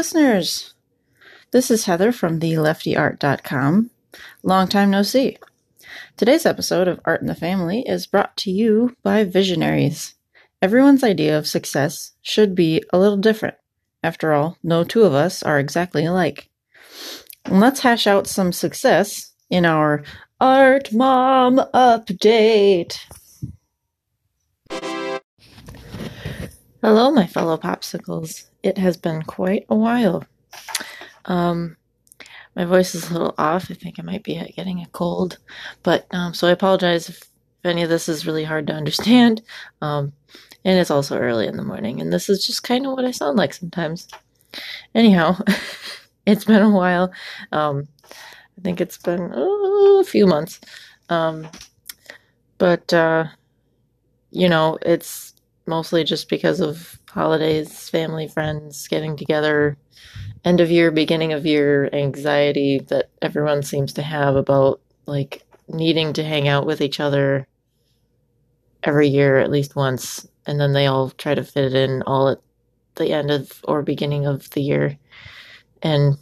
listeners. This is Heather from theleftyart.com. Long time no see. Today's episode of Art in the Family is brought to you by Visionaries. Everyone's idea of success should be a little different. After all, no two of us are exactly alike. Let's hash out some success in our Art Mom update. Hello, my fellow popsicles. It has been quite a while. Um, my voice is a little off. I think I might be getting a cold, but um, so I apologize if, if any of this is really hard to understand. Um, and it's also early in the morning, and this is just kind of what I sound like sometimes. Anyhow, it's been a while. Um, I think it's been oh, a few months, um, but uh, you know, it's mostly just because of holidays, family, friends getting together, end of year, beginning of year anxiety that everyone seems to have about like needing to hang out with each other every year at least once and then they all try to fit it in all at the end of or beginning of the year and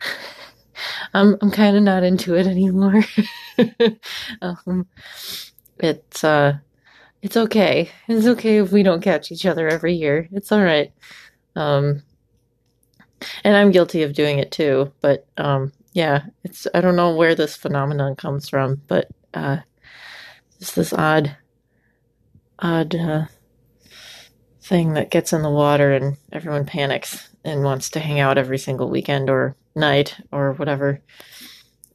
I'm I'm kind of not into it anymore. um, it's uh it's okay. It's okay if we don't catch each other every year. It's all right. Um, and I'm guilty of doing it too. But um, yeah, it's I don't know where this phenomenon comes from, but uh, it's this odd, odd uh, thing that gets in the water, and everyone panics and wants to hang out every single weekend or night or whatever.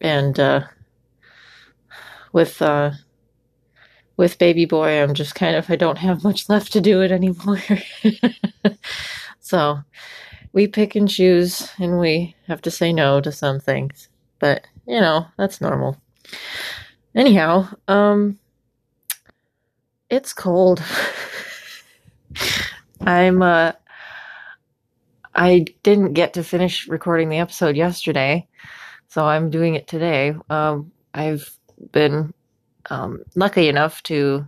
And uh, with uh, with baby boy, I'm just kind of, I don't have much left to do it anymore. so we pick and choose and we have to say no to some things. But, you know, that's normal. Anyhow, um, it's cold. I'm, uh, I didn't get to finish recording the episode yesterday, so I'm doing it today. Um, I've been um, lucky enough to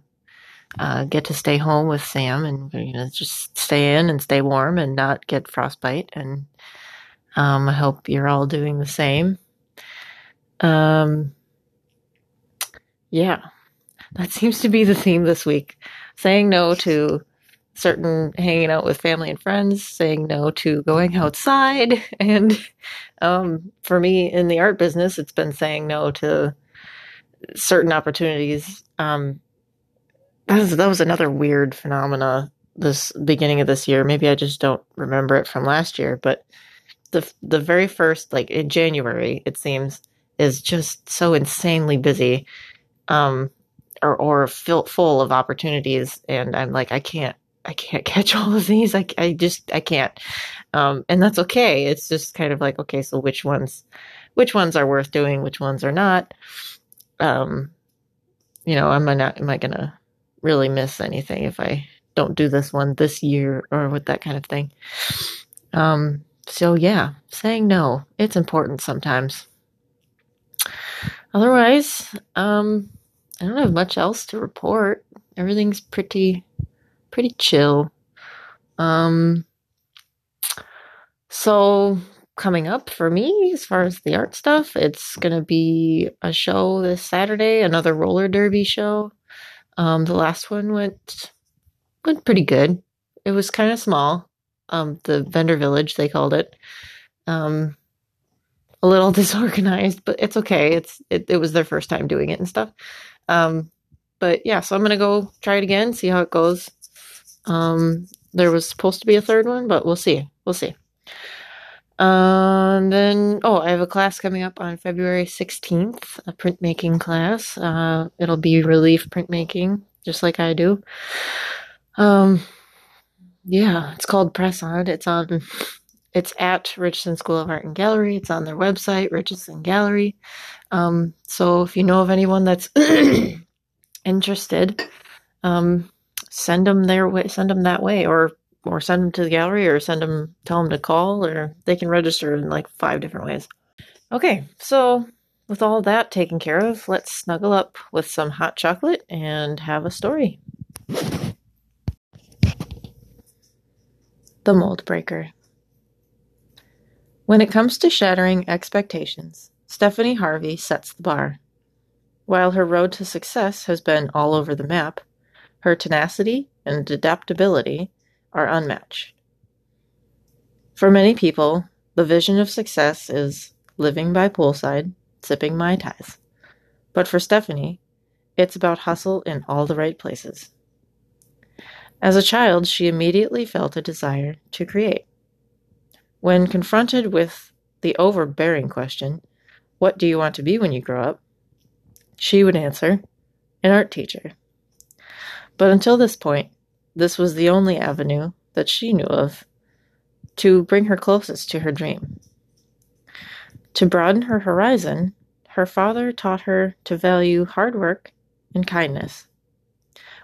uh, get to stay home with Sam and you know just stay in and stay warm and not get frostbite. And um, I hope you're all doing the same. Um, yeah, that seems to be the theme this week. Saying no to certain hanging out with family and friends, saying no to going outside, and um, for me in the art business, it's been saying no to certain opportunities. Um, that was that was another weird phenomena this beginning of this year. Maybe I just don't remember it from last year, but the the very first like in January, it seems, is just so insanely busy, um, or or full full of opportunities, and I'm like I can't I can't catch all of these. I I just I can't, um, and that's okay. It's just kind of like okay, so which ones, which ones are worth doing, which ones are not um, you know, am I not, am I going to really miss anything if I don't do this one this year or with that kind of thing? Um, so yeah, saying no, it's important sometimes. Otherwise, um, I don't have much else to report. Everything's pretty, pretty chill. Um, so coming up for me as far as the art stuff. It's going to be a show this Saturday, another roller derby show. Um, the last one went went pretty good. It was kind of small. Um, the vendor village they called it. Um, a little disorganized, but it's okay. It's it, it was their first time doing it and stuff. Um, but yeah, so I'm gonna go try it again, see how it goes. Um, there was supposed to be a third one, but we'll see. We'll see. And then, oh, I have a class coming up on February 16th, a printmaking class. Uh, it'll be relief printmaking, just like I do. Um, yeah, it's called Press On. It's on, it's at Richardson School of Art and Gallery. It's on their website, Richardson Gallery. Um, so if you know of anyone that's interested, um, send them their way, send them that way, or or send them to the gallery or send them, tell them to call, or they can register in like five different ways. Okay, so with all that taken care of, let's snuggle up with some hot chocolate and have a story. The Mold Breaker. When it comes to shattering expectations, Stephanie Harvey sets the bar. While her road to success has been all over the map, her tenacity and adaptability are unmatched. For many people, the vision of success is living by poolside, sipping Mai Tais. But for Stephanie, it's about hustle in all the right places. As a child, she immediately felt a desire to create. When confronted with the overbearing question, What do you want to be when you grow up? she would answer, An art teacher. But until this point, this was the only avenue that she knew of to bring her closest to her dream. To broaden her horizon, her father taught her to value hard work and kindness.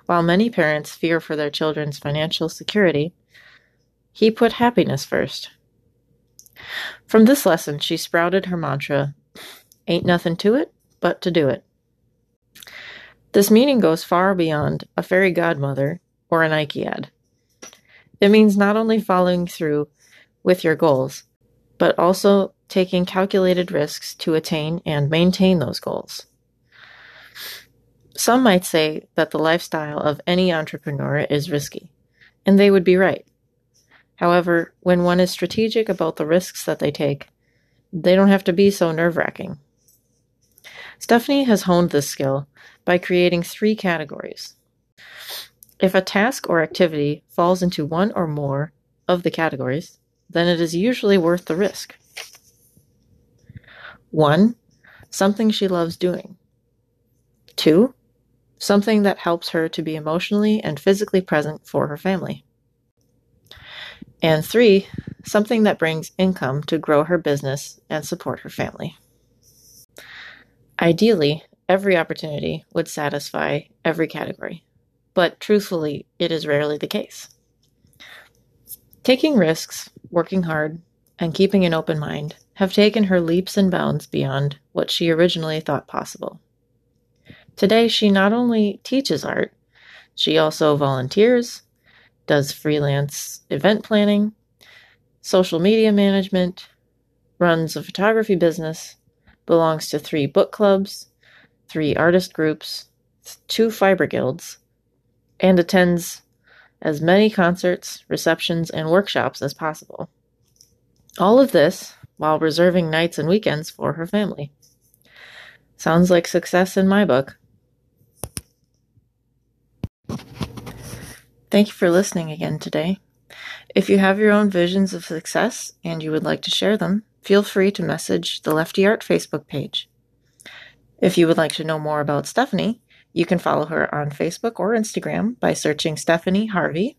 While many parents fear for their children's financial security, he put happiness first. From this lesson, she sprouted her mantra Ain't nothing to it but to do it. This meaning goes far beyond a fairy godmother or a Nike ad. It means not only following through with your goals, but also taking calculated risks to attain and maintain those goals. Some might say that the lifestyle of any entrepreneur is risky, and they would be right. However, when one is strategic about the risks that they take, they don't have to be so nerve wracking. Stephanie has honed this skill by creating three categories. If a task or activity falls into one or more of the categories, then it is usually worth the risk. 1. Something she loves doing. 2. Something that helps her to be emotionally and physically present for her family. And 3. Something that brings income to grow her business and support her family. Ideally, every opportunity would satisfy every category, but truthfully, it is rarely the case. Taking risks, working hard, and keeping an open mind have taken her leaps and bounds beyond what she originally thought possible. Today, she not only teaches art, she also volunteers, does freelance event planning, social media management, runs a photography business, belongs to three book clubs, three artist groups, two fiber guilds, and attends as many concerts, receptions, and workshops as possible. All of this while reserving nights and weekends for her family. Sounds like success in my book. Thank you for listening again today. If you have your own visions of success and you would like to share them, feel free to message the Lefty Art Facebook page. If you would like to know more about Stephanie, you can follow her on Facebook or Instagram by searching Stephanie Harvey.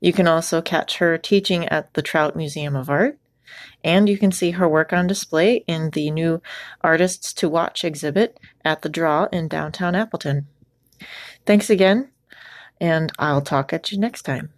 You can also catch her teaching at the Trout Museum of Art, and you can see her work on display in the new Artists to Watch exhibit at the Draw in downtown Appleton. Thanks again, and I'll talk at you next time.